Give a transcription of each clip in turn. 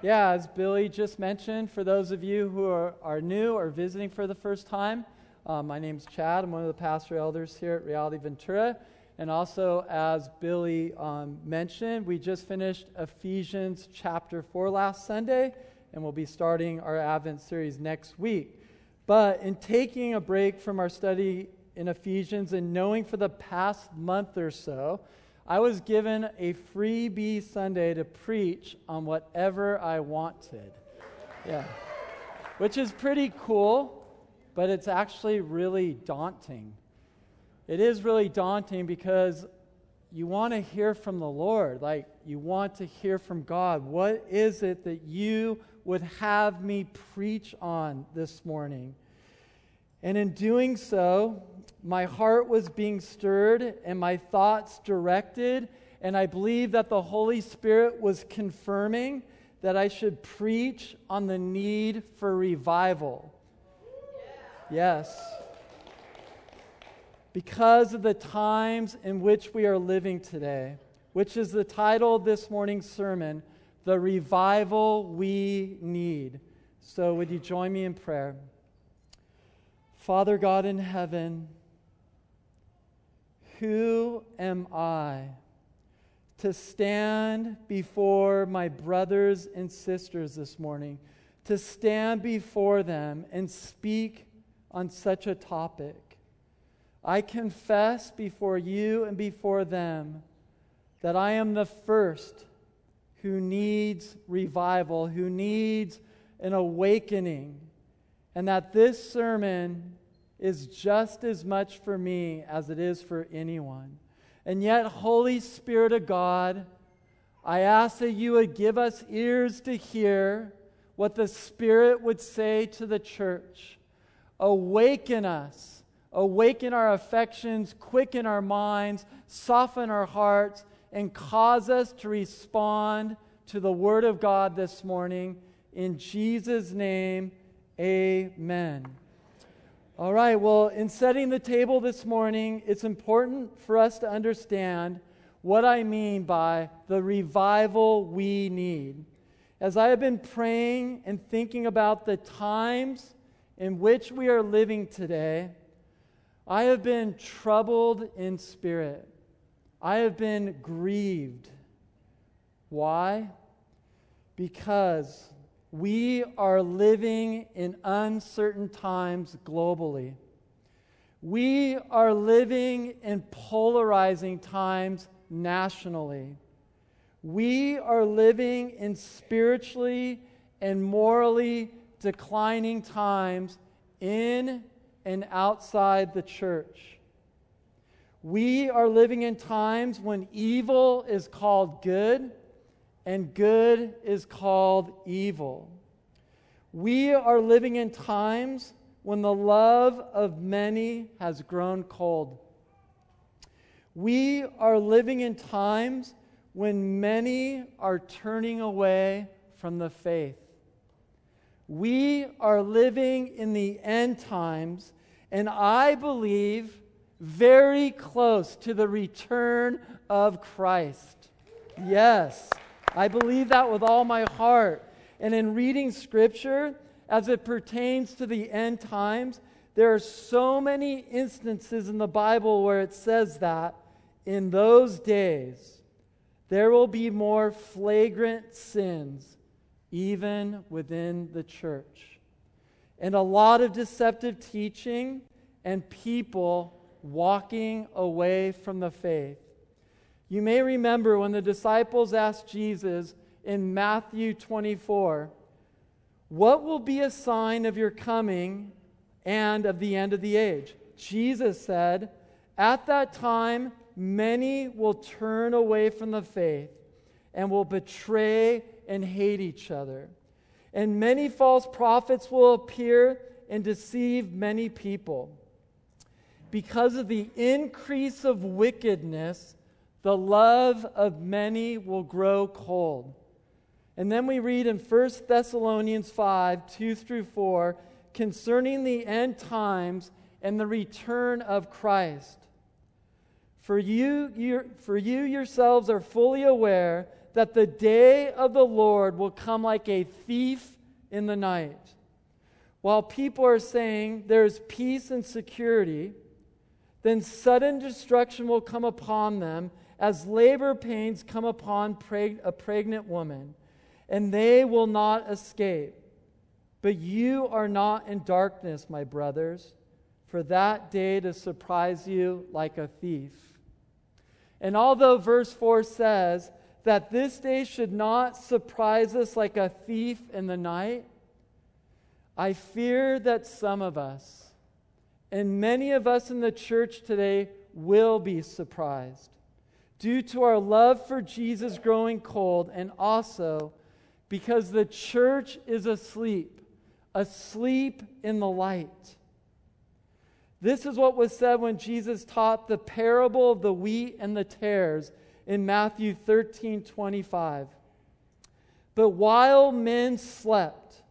Yeah, as Billy just mentioned, for those of you who are, are new or visiting for the first time, uh, my name is Chad. I'm one of the pastor elders here at Reality Ventura. And also, as Billy um, mentioned, we just finished Ephesians chapter 4 last Sunday, and we'll be starting our Advent series next week. But in taking a break from our study in Ephesians and knowing for the past month or so, I was given a freebie Sunday to preach on whatever I wanted. Yeah. Which is pretty cool, but it's actually really daunting. It is really daunting because you want to hear from the Lord. Like, you want to hear from God. What is it that you would have me preach on this morning? And in doing so, my heart was being stirred and my thoughts directed, and I believe that the Holy Spirit was confirming that I should preach on the need for revival. Yes. Because of the times in which we are living today, which is the title of this morning's sermon, The Revival We Need. So, would you join me in prayer? Father God in heaven, who am I to stand before my brothers and sisters this morning, to stand before them and speak on such a topic? I confess before you and before them that I am the first who needs revival, who needs an awakening, and that this sermon is just as much for me as it is for anyone. And yet, Holy Spirit of God, I ask that you would give us ears to hear what the Spirit would say to the church. Awaken us, awaken our affections, quicken our minds, soften our hearts, and cause us to respond to the Word of God this morning. In Jesus' name, amen. All right, well, in setting the table this morning, it's important for us to understand what I mean by the revival we need. As I have been praying and thinking about the times in which we are living today, I have been troubled in spirit. I have been grieved. Why? Because we are living in uncertain times globally. We are living in polarizing times nationally. We are living in spiritually and morally declining times in and outside the church. We are living in times when evil is called good and good is called evil. We are living in times when the love of many has grown cold. We are living in times when many are turning away from the faith. We are living in the end times, and I believe very close to the return of Christ. Yes. I believe that with all my heart. And in reading scripture, as it pertains to the end times, there are so many instances in the Bible where it says that in those days there will be more flagrant sins, even within the church, and a lot of deceptive teaching and people walking away from the faith. You may remember when the disciples asked Jesus in Matthew 24, What will be a sign of your coming and of the end of the age? Jesus said, At that time, many will turn away from the faith and will betray and hate each other. And many false prophets will appear and deceive many people. Because of the increase of wickedness, the love of many will grow cold. And then we read in 1 Thessalonians 5 2 through 4 concerning the end times and the return of Christ. For you, for you yourselves are fully aware that the day of the Lord will come like a thief in the night. While people are saying there's peace and security, then sudden destruction will come upon them as labor pains come upon preg- a pregnant woman, and they will not escape. But you are not in darkness, my brothers, for that day to surprise you like a thief. And although verse 4 says that this day should not surprise us like a thief in the night, I fear that some of us, and many of us in the church today, will be surprised due to our love for Jesus growing cold, and also because the church is asleep, asleep in the light. This is what was said when Jesus taught the parable of the wheat and the tares in Matthew 13 25. But while men slept,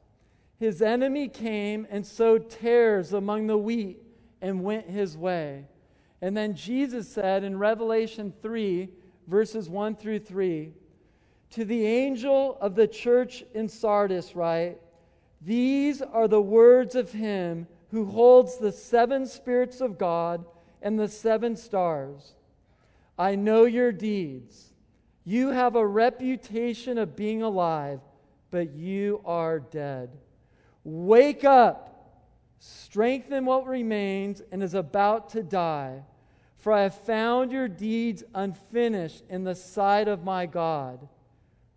his enemy came and sowed tares among the wheat and went his way. And then Jesus said in Revelation 3, verses 1 through 3, to the angel of the church in Sardis, write, These are the words of him who holds the seven spirits of God and the seven stars. I know your deeds. You have a reputation of being alive, but you are dead. Wake up, strengthen what remains and is about to die. For I have found your deeds unfinished in the sight of my God.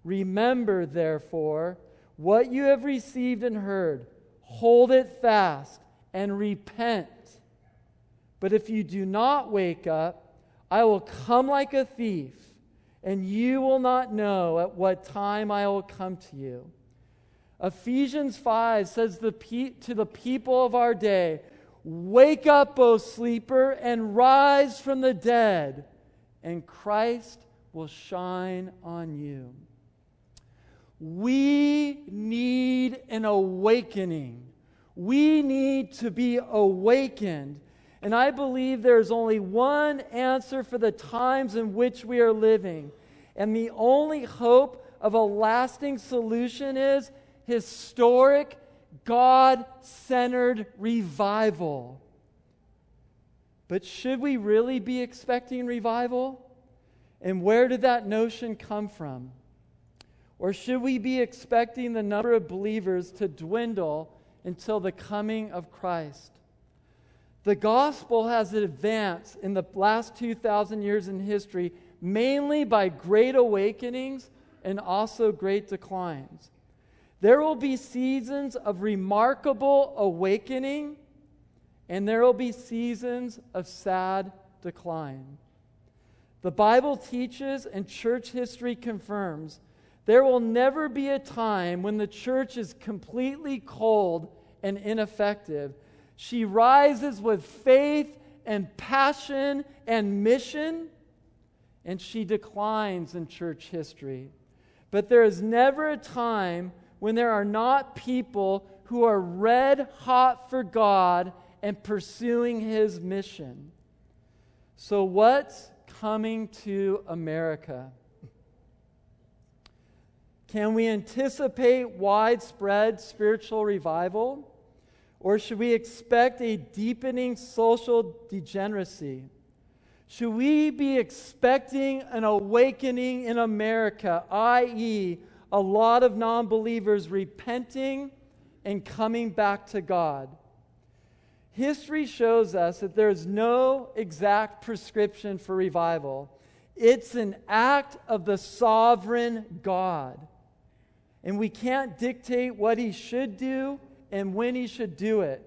Remember, therefore, what you have received and heard, hold it fast and repent. But if you do not wake up, I will come like a thief, and you will not know at what time I will come to you. Ephesians 5 says the pe- to the people of our day, Wake up, O sleeper, and rise from the dead, and Christ will shine on you. We need an awakening. We need to be awakened. And I believe there's only one answer for the times in which we are living. And the only hope of a lasting solution is historic, God centered revival. But should we really be expecting revival? And where did that notion come from? Or should we be expecting the number of believers to dwindle until the coming of Christ? The gospel has advanced in the last 2,000 years in history mainly by great awakenings and also great declines. There will be seasons of remarkable awakening, and there will be seasons of sad decline. The Bible teaches, and church history confirms, there will never be a time when the church is completely cold and ineffective. She rises with faith and passion and mission, and she declines in church history. But there is never a time when there are not people who are red hot for God and pursuing his mission. So, what's coming to America? Can we anticipate widespread spiritual revival? Or should we expect a deepening social degeneracy? Should we be expecting an awakening in America, i.e., a lot of non believers repenting and coming back to God. History shows us that there's no exact prescription for revival. It's an act of the sovereign God. And we can't dictate what he should do and when he should do it.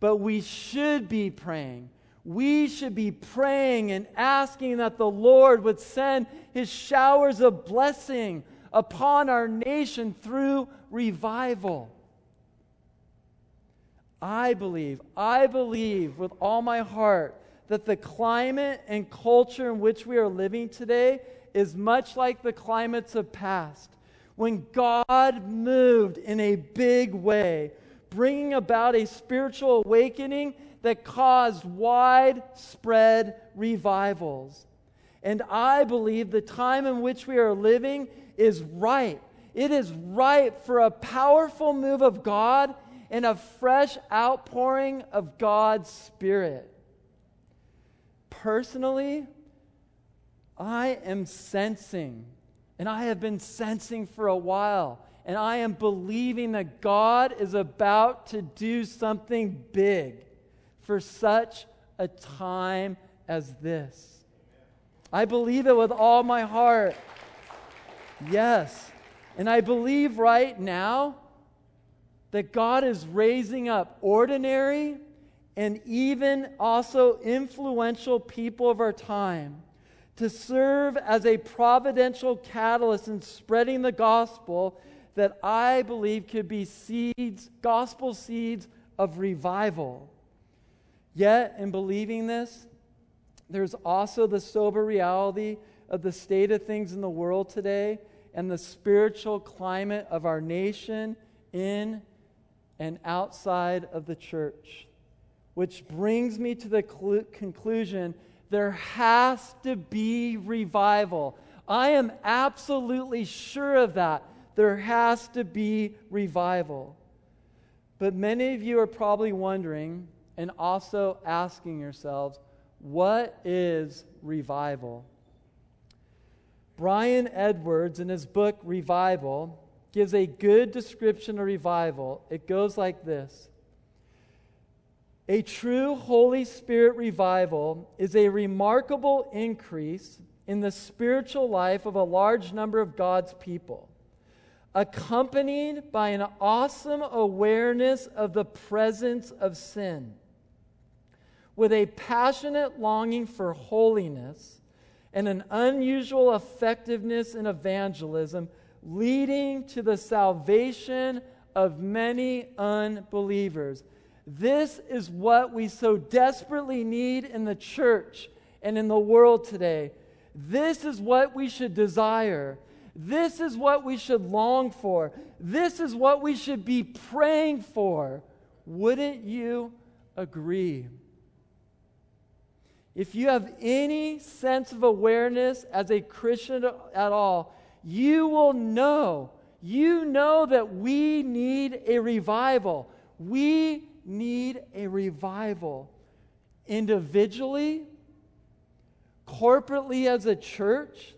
But we should be praying. We should be praying and asking that the Lord would send his showers of blessing upon our nation through revival. I believe, I believe with all my heart that the climate and culture in which we are living today is much like the climates of past, when God moved in a big way, bringing about a spiritual awakening that caused widespread revivals. And I believe the time in which we are living is ripe. It is ripe for a powerful move of God and a fresh outpouring of God's Spirit. Personally, I am sensing, and I have been sensing for a while, and I am believing that God is about to do something big for such a time as this. I believe it with all my heart. Yes. And I believe right now that God is raising up ordinary and even also influential people of our time to serve as a providential catalyst in spreading the gospel that I believe could be seeds, gospel seeds of revival. Yet, in believing this, there's also the sober reality of the state of things in the world today and the spiritual climate of our nation in and outside of the church. Which brings me to the cl- conclusion there has to be revival. I am absolutely sure of that. There has to be revival. But many of you are probably wondering and also asking yourselves, what is revival? Brian Edwards, in his book Revival, gives a good description of revival. It goes like this A true Holy Spirit revival is a remarkable increase in the spiritual life of a large number of God's people, accompanied by an awesome awareness of the presence of sin, with a passionate longing for holiness and an unusual effectiveness in evangelism, leading to the salvation of many unbelievers. This is what we so desperately need in the church and in the world today. This is what we should desire. This is what we should long for. This is what we should be praying for. Wouldn't you agree? If you have any sense of awareness as a Christian at all, you will know, you know that we need a revival. We need a revival individually, corporately as a church,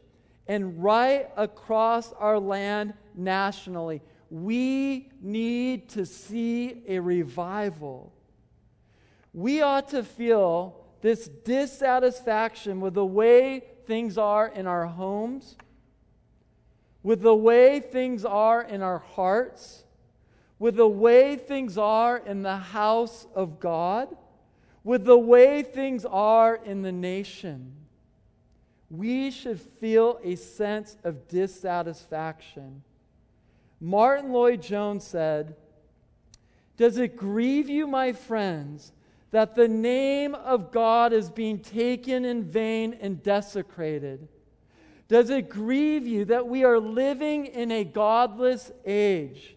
and right across our land nationally. We need to see a revival. We ought to feel this dissatisfaction with the way things are in our homes, with the way things are in our hearts, with the way things are in the house of God, with the way things are in the nation. We should feel a sense of dissatisfaction. Martyn Lloyd-Jones said, Does it grieve you, my friends? That the name of God is being taken in vain and desecrated? Does it grieve you that we are living in a godless age?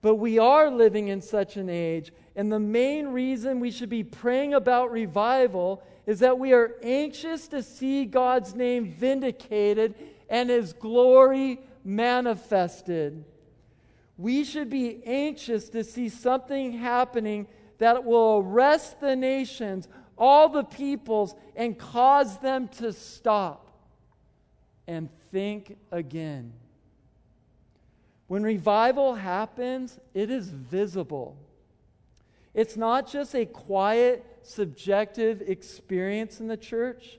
But we are living in such an age, and the main reason we should be praying about revival is that we are anxious to see God's name vindicated and His glory manifested. We should be anxious to see something happening that will arrest the nations, all the peoples, and cause them to stop and think again. When revival happens, it is visible. It's not just a quiet, subjective experience in the church.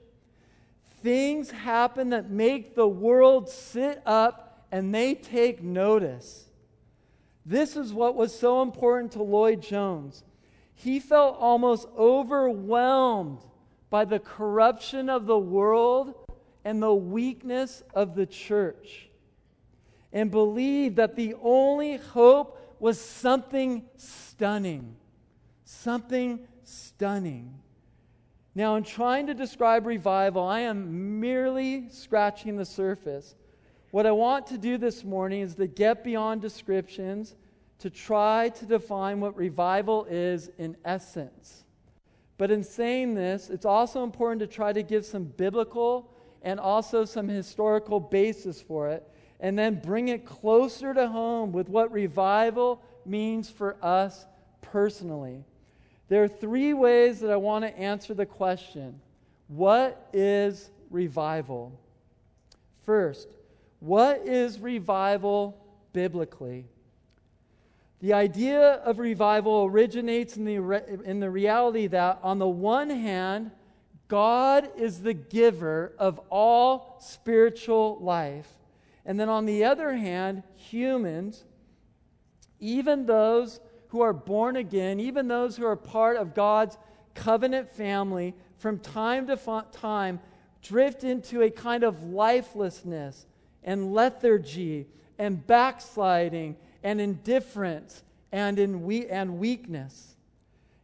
Things happen that make the world sit up and they take notice. This is what was so important to Lloyd Jones he felt almost overwhelmed by the corruption of the world and the weakness of the church, and believed that the only hope was something stunning. Something stunning. Now, in trying to describe revival, I am merely scratching the surface. What I want to do this morning is to get beyond descriptions to try to define what revival is in essence. But in saying this, it's also important to try to give some biblical and also some historical basis for it, and then bring it closer to home with what revival means for us personally. There are three ways that I want to answer the question What is revival? First, what is revival biblically? The idea of revival originates in the, in the reality that, on the one hand, God is the giver of all spiritual life. And then on the other hand, humans, even those who are born again, even those who are part of God's covenant family, from time to time drift into a kind of lifelessness and lethargy and backsliding and indifference and, in we- and weakness.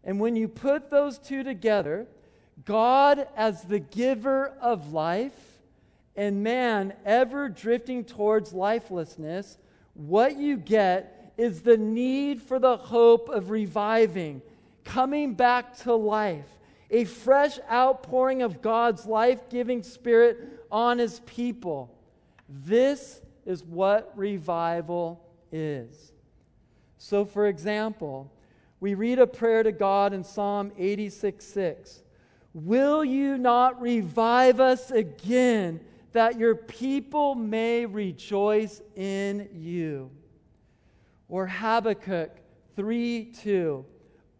And when you put those two together, God as the giver of life and man ever drifting towards lifelessness, what you get is the need for the hope of reviving, coming back to life, a fresh outpouring of God's life giving spirit on his people. This is what revival is. So, for example, we read a prayer to God in Psalm 86 6. Will you not revive us again that your people may rejoice in you? Or Habakkuk 3 2.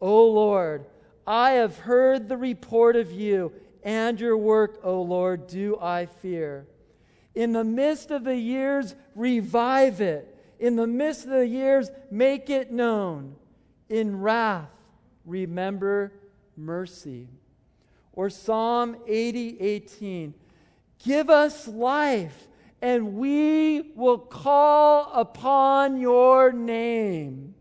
O Lord, I have heard the report of you, and your work, O Lord, do I fear. In the midst of the years, revive it. In the midst of the years, make it known. In wrath, remember mercy. Or Psalm 80 18. Give us life, and we will call upon your name.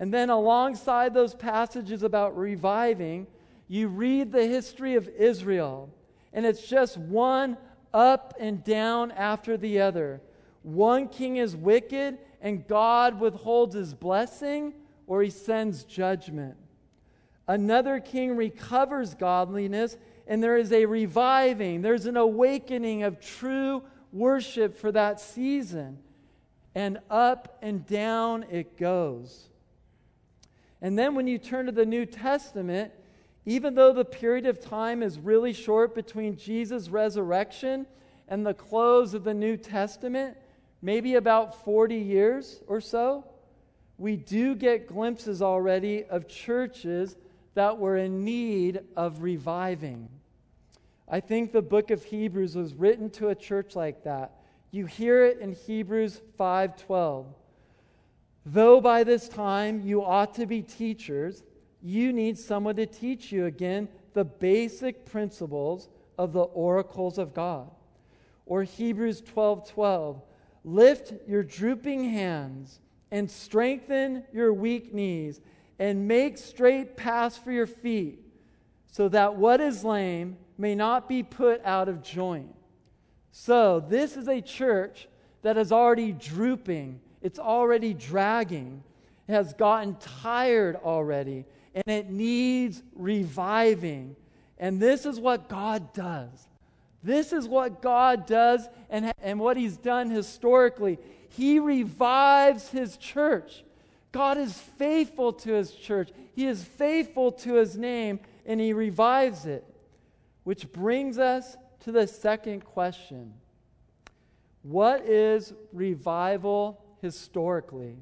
And then, alongside those passages about reviving, you read the history of Israel, and it's just one up and down after the other. One king is wicked, and God withholds his blessing, or he sends judgment. Another king recovers godliness, and there is a reviving, there's an awakening of true worship for that season. And up and down it goes. And then when you turn to the New Testament, even though the period of time is really short between Jesus' resurrection and the close of the New Testament, maybe about 40 years or so, we do get glimpses already of churches that were in need of reviving. I think the book of Hebrews was written to a church like that. You hear it in Hebrews 5:12. Though by this time you ought to be teachers, you need someone to teach you again the basic principles of the oracles of God. Or Hebrews 12 12. Lift your drooping hands and strengthen your weak knees and make straight paths for your feet, so that what is lame may not be put out of joint. So, this is a church that is already drooping, it's already dragging, it has gotten tired already and it needs reviving. And this is what God does. This is what God does and, and what He's done historically. He revives His church. God is faithful to His church, He is faithful to His name, and He revives it. Which brings us to the second question What is revival historically?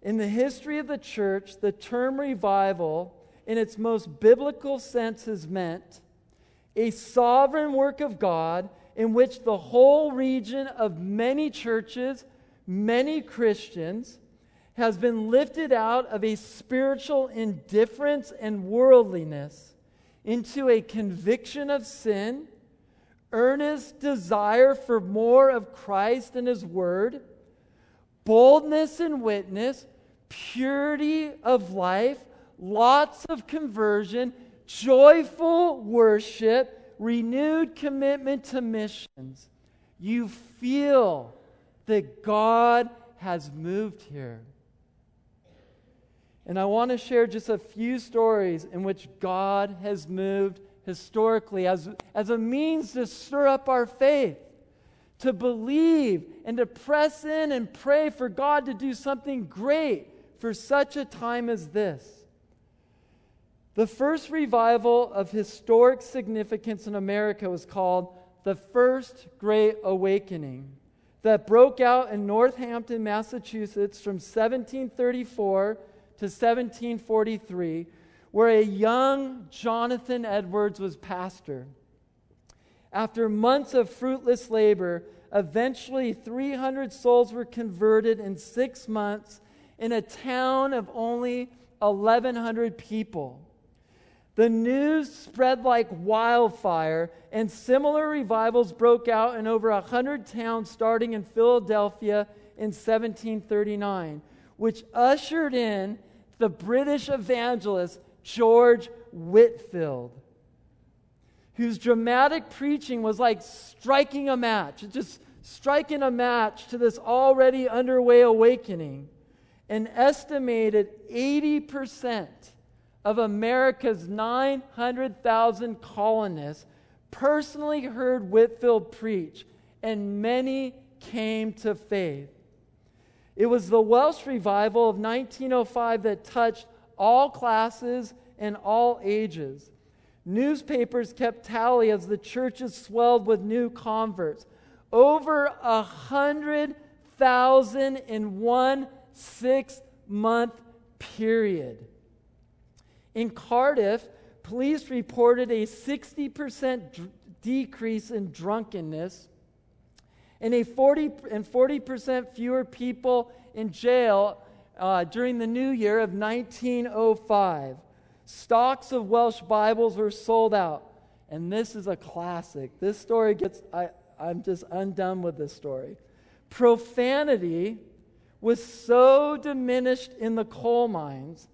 In the history of the church, the term revival, in its most biblical sense, has meant a sovereign work of God in which the whole region of many churches, many Christians, has been lifted out of a spiritual indifference and worldliness into a conviction of sin, earnest desire for more of Christ and His Word, boldness in witness, purity of life, lots of conversion, joyful worship, renewed commitment to missions. You feel that God has moved here. And I want to share just a few stories in which God has moved historically as, as a means to stir up our faith, to believe, and to press in and pray for God to do something great for such a time as this. The first revival of historic significance in America was called the First Great Awakening that broke out in Northampton, Massachusetts from 1734 to 1743, where a young Jonathan Edwards was pastor. After months of fruitless labor, eventually 300 souls were converted in six months in a town of only 1,100 people. The news spread like wildfire, and similar revivals broke out in over 100 towns starting in Philadelphia in 1739, which ushered in the British evangelist George Whitefield, whose dramatic preaching was like striking a match, just striking a match to this already underway awakening. An estimated 80% of America's 900,000 colonists personally heard Whitefield preach, and many came to faith. It was the Welsh revival of 1905 that touched all classes and all ages. Newspapers kept tally as the churches swelled with new converts. Over a hundred thousand in one six month period. In Cardiff, police reported a 60% d- decrease in drunkenness and a 40 and 40% fewer people in jail uh, during the new year of 1905. Stocks of Welsh Bibles were sold out. And this is a classic. This story gets, I, I'm just undone with this story. Profanity was so diminished in the coal mines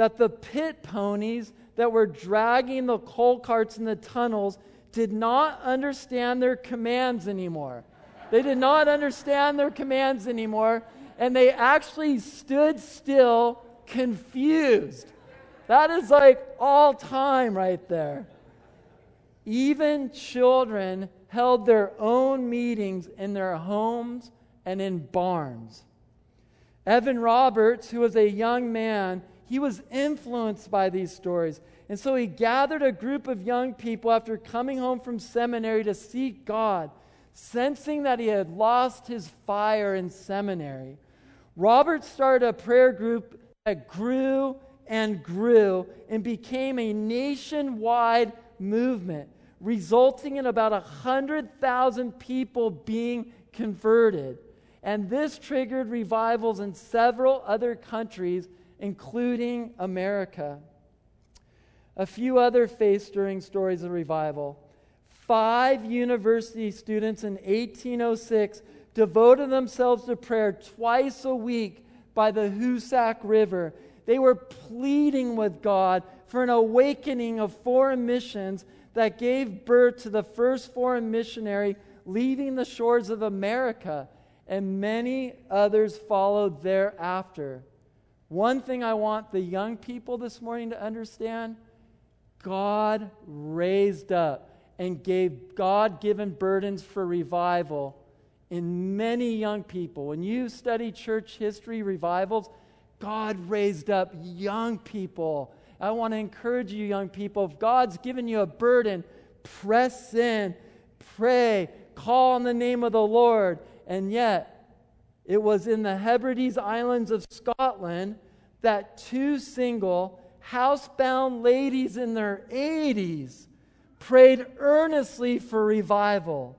that the pit ponies that were dragging the coal carts in the tunnels did not understand their commands anymore. They did not understand their commands anymore, and they actually stood still, confused. That is like all time right there. Even children held their own meetings in their homes and in barns. Evan Roberts, who was a young man, he was influenced by these stories. And so he gathered a group of young people after coming home from seminary to seek God, sensing that he had lost his fire in seminary. Robert started a prayer group that grew and grew and became a nationwide movement, resulting in about 100,000 people being converted. And this triggered revivals in several other countries including America. A few other faith stirring stories of revival. Five university students in 1806 devoted themselves to prayer twice a week by the Hoosac River. They were pleading with God for an awakening of foreign missions that gave birth to the first foreign missionary leaving the shores of America, and many others followed thereafter. One thing I want the young people this morning to understand God raised up and gave God given burdens for revival in many young people. When you study church history revivals, God raised up young people. I want to encourage you, young people, if God's given you a burden, press in, pray, call on the name of the Lord. And yet, it was in the Hebrides Islands of Scotland that two single, housebound ladies in their 80s prayed earnestly for revival.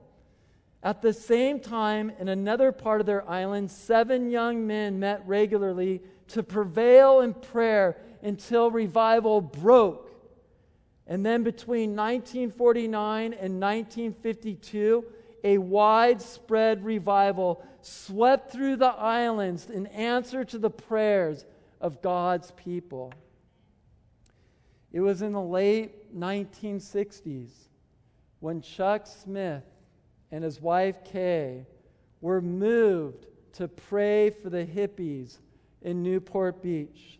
At the same time, in another part of their island, seven young men met regularly to prevail in prayer until revival broke. And then between 1949 and 1952, a widespread revival swept through the islands in answer to the prayers of God's people. It was in the late 1960s when Chuck Smith and his wife Kay were moved to pray for the hippies in Newport Beach.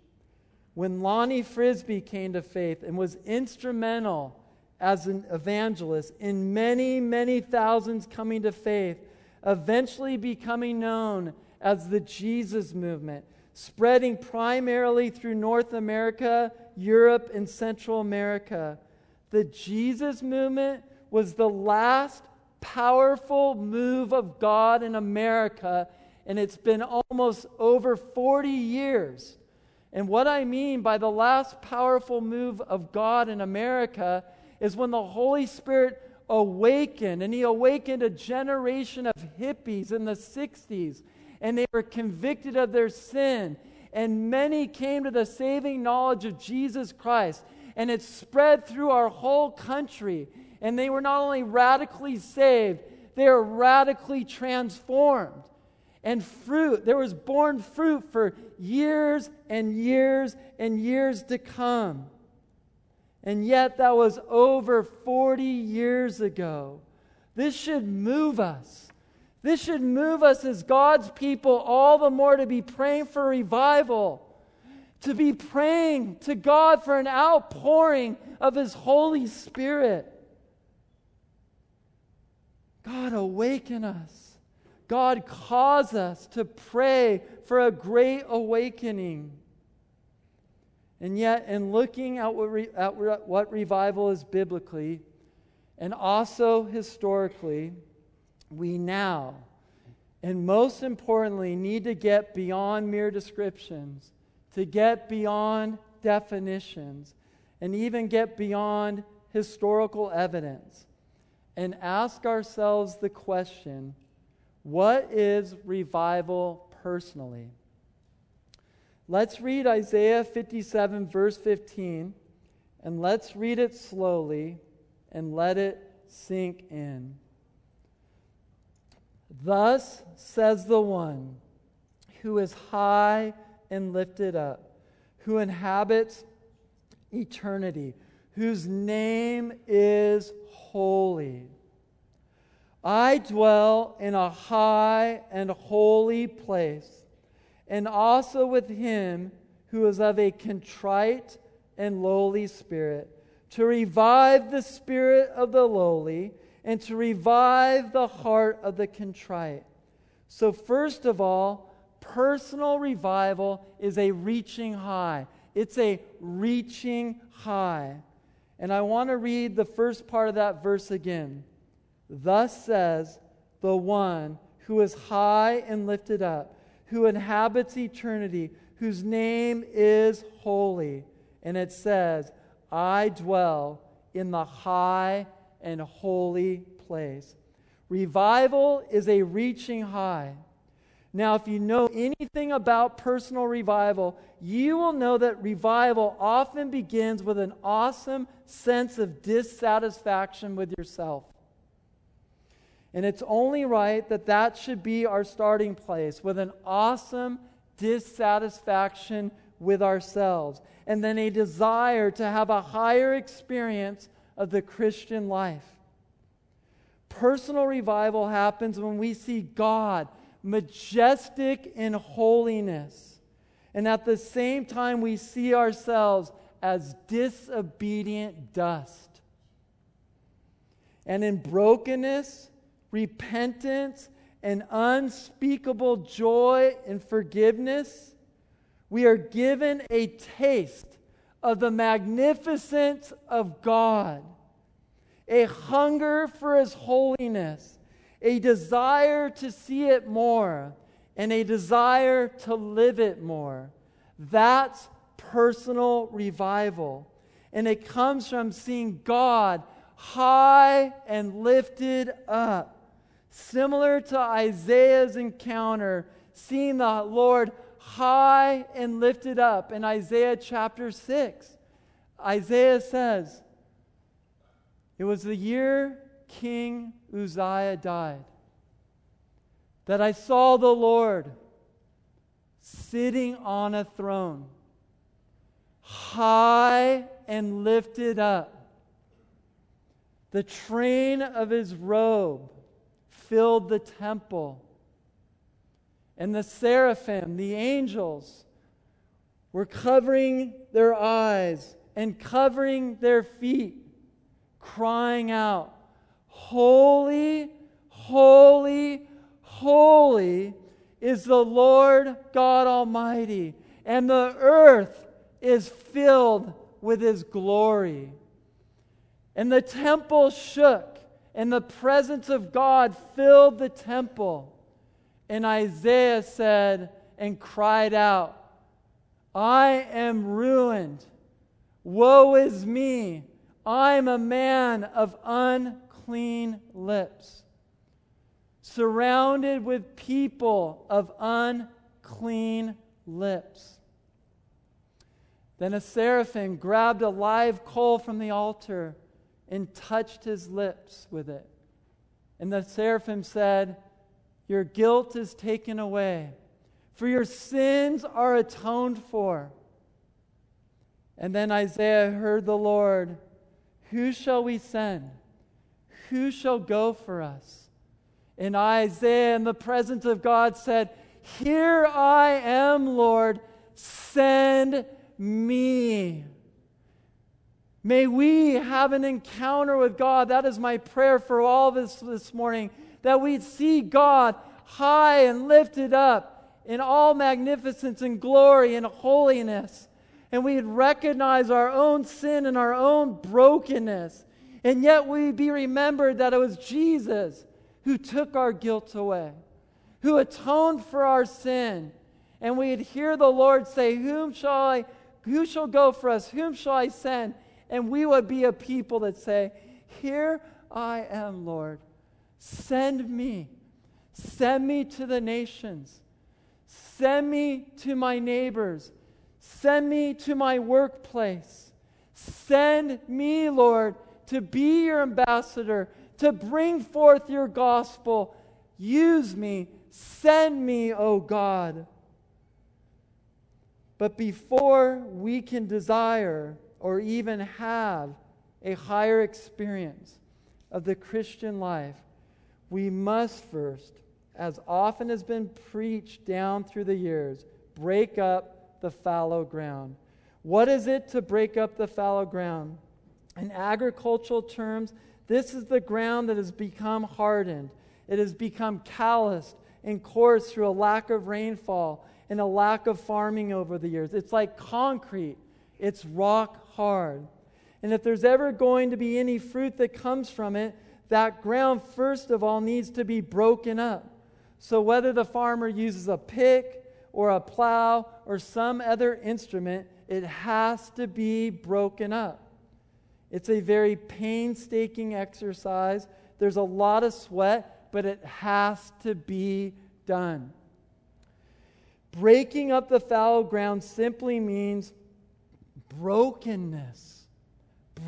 when Lonnie Frisbee came to faith and was instrumental as an evangelist in many, many thousands coming to faith, eventually becoming known as the Jesus movement, spreading primarily through North America, Europe, and Central America. The Jesus movement was the last powerful move of God in America, and it's been almost over 40 years. And what I mean by the last powerful move of God in America is when the Holy Spirit awakened, and He awakened a generation of hippies in the 60s, and they were convicted of their sin. And many came to the saving knowledge of Jesus Christ, and it spread through our whole country. And they were not only radically saved, they were radically transformed and fruit. There was born fruit for years and years and years to come. And yet, that was over 40 years ago. This should move us. This should move us as God's people all the more to be praying for revival, to be praying to God for an outpouring of His Holy Spirit. God, awaken us. God cause us to pray for a great awakening. And yet, in looking at what, re, at what revival is biblically and also historically, we now, and most importantly, need to get beyond mere descriptions, to get beyond definitions, and even get beyond historical evidence, and ask ourselves the question what is revival personally? Let's read Isaiah 57, verse 15, and let's read it slowly and let it sink in. Thus says the one who is high and lifted up, who inhabits eternity, whose name is holy. I dwell in a high and holy place, and also with him who is of a contrite and lowly spirit, to revive the spirit of the lowly and to revive the heart of the contrite. So, first of all, personal revival is a reaching high. It's a reaching high. And I want to read the first part of that verse again. Thus says the one who is high and lifted up, who inhabits eternity, whose name is holy. And it says, I dwell in the high and holy place. Revival is a reaching high. Now, if you know anything about personal revival, you will know that revival often begins with an awesome sense of dissatisfaction with yourself. And it's only right that that should be our starting place with an awesome dissatisfaction with ourselves and then a desire to have a higher experience of the Christian life. Personal revival happens when we see God majestic in holiness, and at the same time, we see ourselves as disobedient dust. And in brokenness, repentance, and unspeakable joy and forgiveness, we are given a taste of the magnificence of God, a hunger for His holiness, a desire to see it more, and a desire to live it more. That's personal revival. And it comes from seeing God high and lifted up Similar to Isaiah's encounter, seeing the Lord high and lifted up in Isaiah chapter 6. Isaiah says, It was the year King Uzziah died that I saw the Lord sitting on a throne, high and lifted up. The train of his robe filled the temple. And the seraphim, the angels, were covering their eyes and covering their feet, crying out, Holy, holy, holy is the Lord God Almighty, and the earth is filled with his glory. And the temple shook, and the presence of God filled the temple. And Isaiah said and cried out, I am ruined. Woe is me. I'm a man of unclean lips, surrounded with people of unclean lips. Then a seraphim grabbed a live coal from the altar and touched his lips with it. And the seraphim said, Your guilt is taken away, for your sins are atoned for. And then Isaiah heard the Lord, Who shall we send? Who shall go for us? And Isaiah, in the presence of God, said, Here I am, Lord, send me. May we have an encounter with God. That is my prayer for all of us this morning. That we'd see God high and lifted up in all magnificence and glory and holiness. And we'd recognize our own sin and our own brokenness. And yet we'd be remembered that it was Jesus who took our guilt away, who atoned for our sin. And we'd hear the Lord say, Whom shall I who shall go for us? Whom shall I send? And we would be a people that say, Here I am, Lord. Send me. Send me to the nations. Send me to my neighbors. Send me to my workplace. Send me, Lord, to be your ambassador, to bring forth your gospel. Use me. Send me, O God. But before we can desire or even have a higher experience of the Christian life, we must first, as often has been preached down through the years, break up the fallow ground. What is it to break up the fallow ground? In agricultural terms, this is the ground that has become hardened. It has become calloused and coarse through a lack of rainfall and a lack of farming over the years. It's like concrete, it's rock hard. And if there's ever going to be any fruit that comes from it, that ground, first of all, needs to be broken up. So, whether the farmer uses a pick or a plow or some other instrument, it has to be broken up. It's a very painstaking exercise. There's a lot of sweat, but it has to be done. Breaking up the fallow ground simply means brokenness.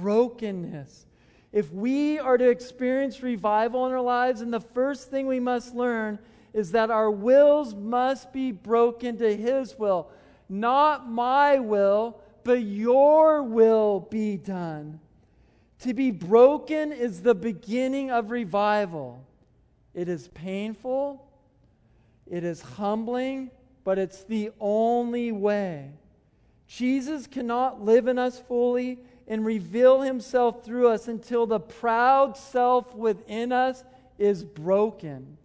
Brokenness. If we are to experience revival in our lives, and the first thing we must learn is that our wills must be broken to His will. Not my will, but your will be done. To be broken is the beginning of revival. It is painful, it is humbling, but it's the only way. Jesus cannot live in us fully and reveal himself through us until the proud self within us is broken.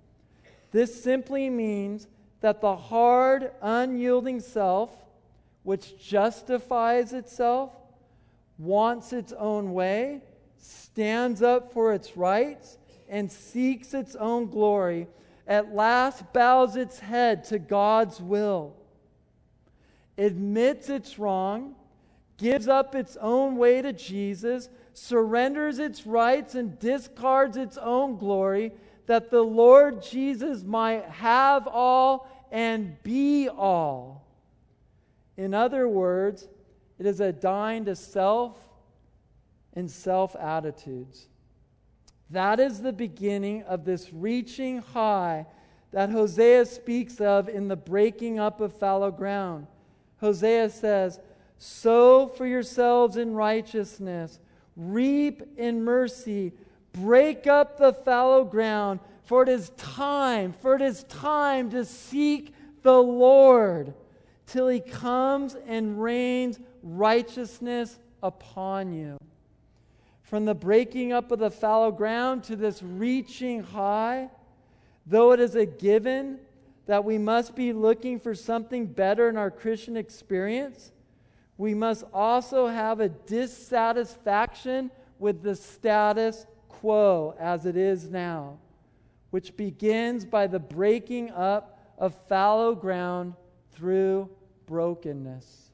This simply means that the hard, unyielding self, which justifies itself, wants its own way, stands up for its rights, and seeks its own glory, at last bows its head to God's will, admits it's wrong, gives up its own way to Jesus, surrenders its rights, and discards its own glory, that the Lord Jesus might have all and be all. In other words, it is a dying to self and self attitudes. That is the beginning of this reaching high that Hosea speaks of in the breaking up of fallow ground. Hosea says, Sow for yourselves in righteousness, reap in mercy, break up the fallow ground, for it is time, for it is time to seek the Lord, till he comes and rains righteousness upon you. From the breaking up of the fallow ground to this reaching high, though it is a given that we must be looking for something better in our Christian experience, we must also have a dissatisfaction with the status quo as it is now, which begins by the breaking up of fallow ground through brokenness.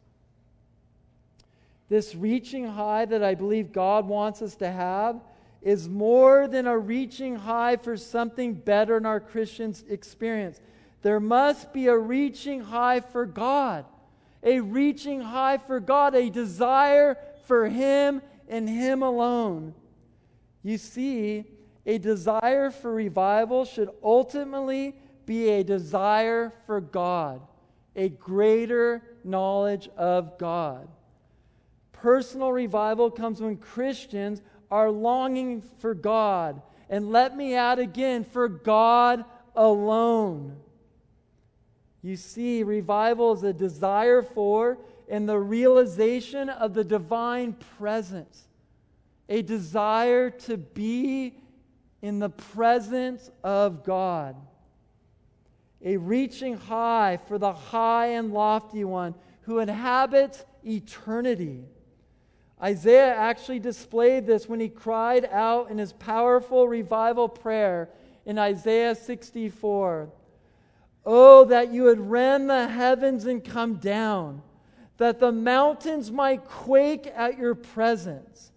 This reaching high that I believe God wants us to have is more than a reaching high for something better in our Christian experience. There must be a reaching high for God, a reaching high for God, a desire for Him and Him alone. You see, a desire for revival should ultimately be a desire for God, a greater knowledge of God. Personal revival comes when Christians are longing for God. And let me add again, for God alone. You see, revival is a desire for and the realization of the divine presence a desire to be in the presence of God, a reaching high for the high and lofty one who inhabits eternity. Isaiah actually displayed this when he cried out in his powerful revival prayer in Isaiah 64. Oh, that you would rend the heavens and come down, that the mountains might quake at your presence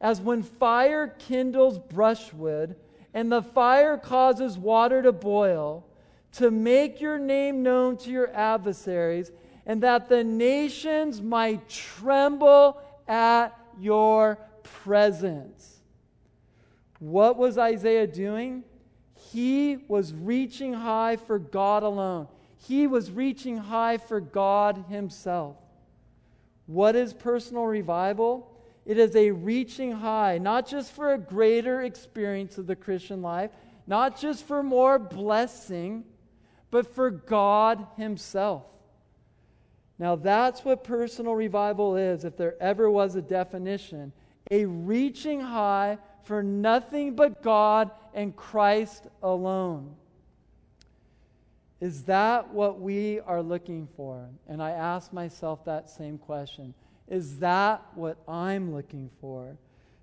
as when fire kindles brushwood and the fire causes water to boil, to make your name known to your adversaries, and that the nations might tremble at your presence. What was Isaiah doing? He was reaching high for God alone. He was reaching high for God Himself. What is personal revival? It is a reaching high, not just for a greater experience of the Christian life, not just for more blessing, but for God Himself. Now, that's what personal revival is, if there ever was a definition a reaching high for nothing but God and Christ alone. Is that what we are looking for? And I ask myself that same question. Is that what I'm looking for?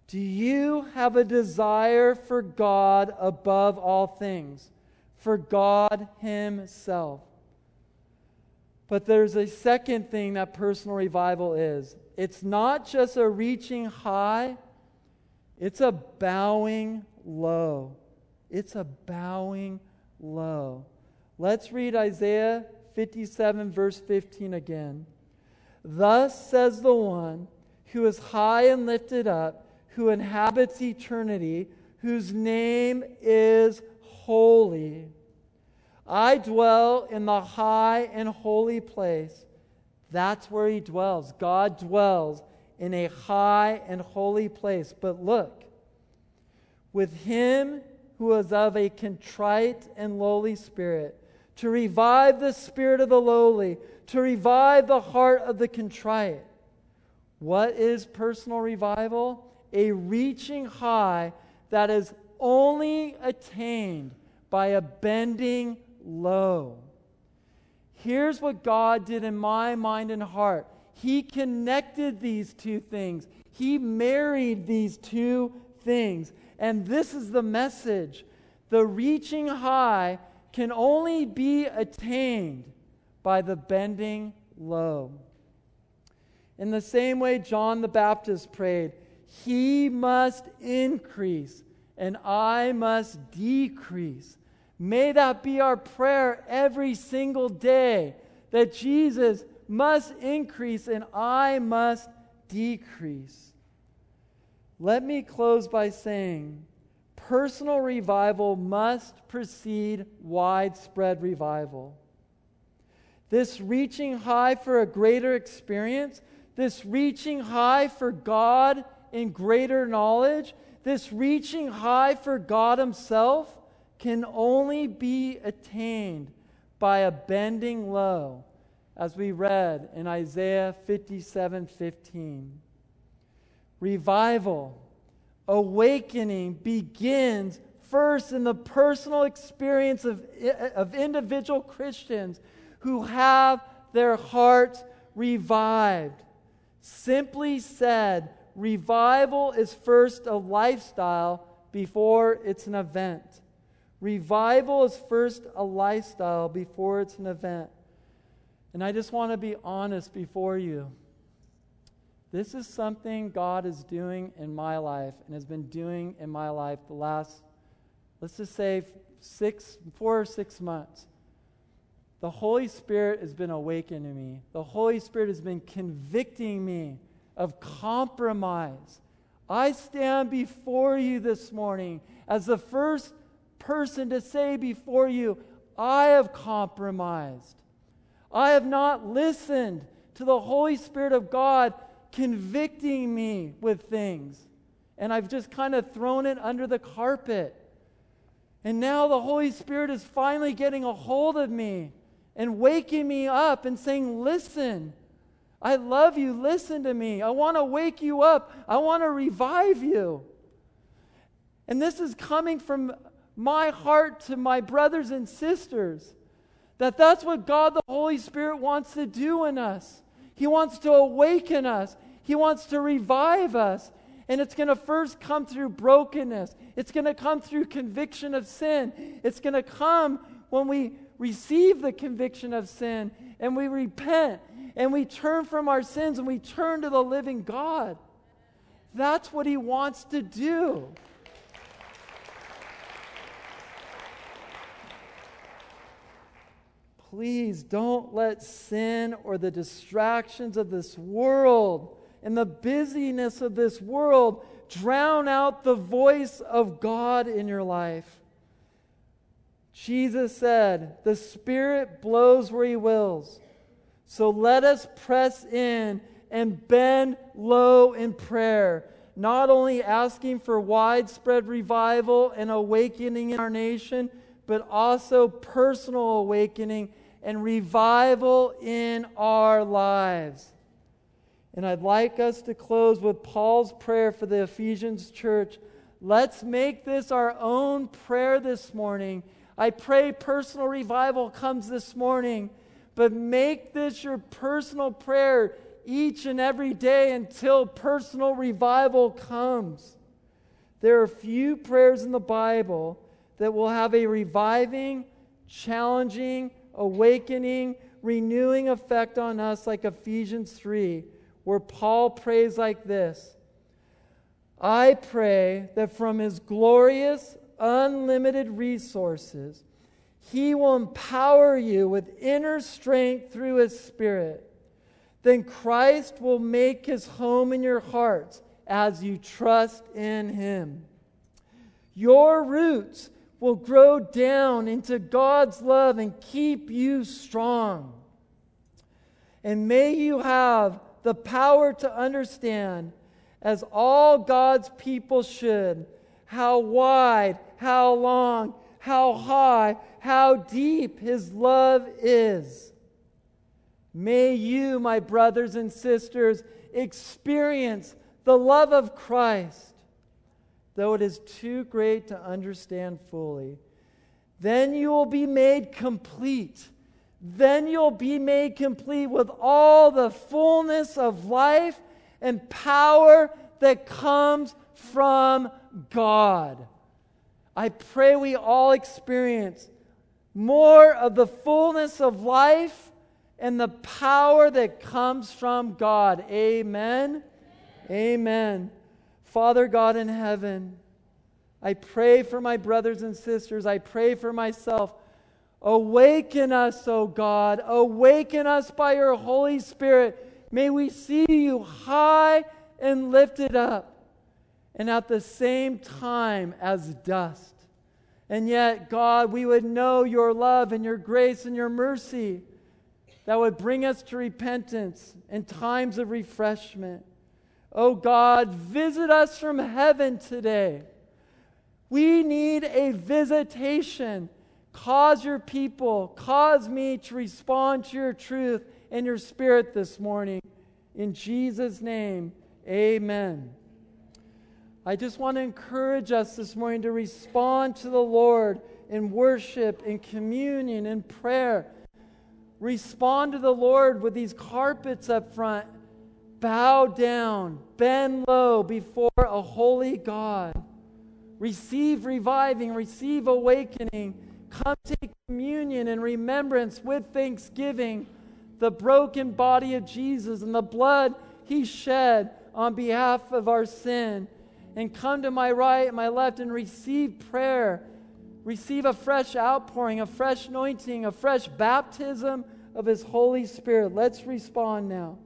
Do you have a desire for God above all things, for God Himself? But there's a second thing that personal revival is it's not just a reaching high, it's a bowing low. It's a bowing low. Let's read Isaiah 57, verse 15 again. Thus says the one who is high and lifted up, who inhabits eternity, whose name is holy. I dwell in the high and holy place. That's where he dwells. God dwells in a high and holy place. But look, with him who is of a contrite and lowly spirit, to revive the spirit of the lowly, to revive the heart of the contrite. What is personal revival? A reaching high that is only attained by a bending low. Here's what God did in my mind and heart He connected these two things, He married these two things. And this is the message the reaching high can only be attained by the bending low. In the same way John the Baptist prayed, He must increase and I must decrease. May that be our prayer every single day that Jesus must increase and I must decrease. Let me close by saying personal revival must precede widespread revival this reaching high for a greater experience, this reaching high for God in greater knowledge, this reaching high for God Himself can only be attained by a bending low, as we read in Isaiah 57 15. Revival, awakening begins first in the personal experience of, of individual Christians who have their hearts revived. Simply said, revival is first a lifestyle before it's an event. Revival is first a lifestyle before it's an event. And I just want to be honest before you. This is something God is doing in my life and has been doing in my life the last, let's just say, six, four or six months. The Holy Spirit has been awakening me. The Holy Spirit has been convicting me of compromise. I stand before you this morning as the first person to say before you, I have compromised. I have not listened to the Holy Spirit of God convicting me with things. And I've just kind of thrown it under the carpet. And now the Holy Spirit is finally getting a hold of me and waking me up and saying, Listen, I love you. Listen to me. I want to wake you up. I want to revive you. And this is coming from my heart to my brothers and sisters. That that's what God the Holy Spirit wants to do in us. He wants to awaken us. He wants to revive us. And it's going to first come through brokenness. It's going to come through conviction of sin. It's going to come when we receive the conviction of sin and we repent and we turn from our sins and we turn to the living God. That's what He wants to do. Please don't let sin or the distractions of this world and the busyness of this world drown out the voice of God in your life. Jesus said, The Spirit blows where He wills. So let us press in and bend low in prayer, not only asking for widespread revival and awakening in our nation, but also personal awakening and revival in our lives. And I'd like us to close with Paul's prayer for the Ephesians church. Let's make this our own prayer this morning. I pray personal revival comes this morning, but make this your personal prayer each and every day until personal revival comes. There are few prayers in the Bible that will have a reviving, challenging, awakening, renewing effect on us, like Ephesians 3, where Paul prays like this I pray that from his glorious, unlimited resources, he will empower you with inner strength through his Spirit. Then Christ will make his home in your hearts as you trust in him. Your roots will grow down into God's love and keep you strong. And may you have the power to understand, as all God's people should, how wide, how long, how high, how deep His love is. May you, my brothers and sisters, experience the love of Christ though it is too great to understand fully. Then you will be made complete. Then you'll be made complete with all the fullness of life and power that comes from God. I pray we all experience more of the fullness of life and the power that comes from God. Amen. Amen. Father God in heaven, I pray for my brothers and sisters. I pray for myself. Awaken us, O God. Awaken us by your Holy Spirit. May we see you high and lifted up, and at the same time as dust. And yet, God, we would know your love and your grace and your mercy that would bring us to repentance and times of refreshment. Oh God, visit us from heaven today. We need a visitation. Cause your people, cause me to respond to your truth and your spirit this morning. In Jesus' name, amen. I just want to encourage us this morning to respond to the Lord in worship, in communion, in prayer. Respond to the Lord with these carpets up front. Bow down, bend low before a holy God. Receive reviving, receive awakening. Come take communion and remembrance with thanksgiving the broken body of Jesus and the blood he shed on behalf of our sin and come to my right my left and receive prayer. Receive a fresh outpouring, a fresh anointing, a fresh baptism of His Holy Spirit. Let's respond now.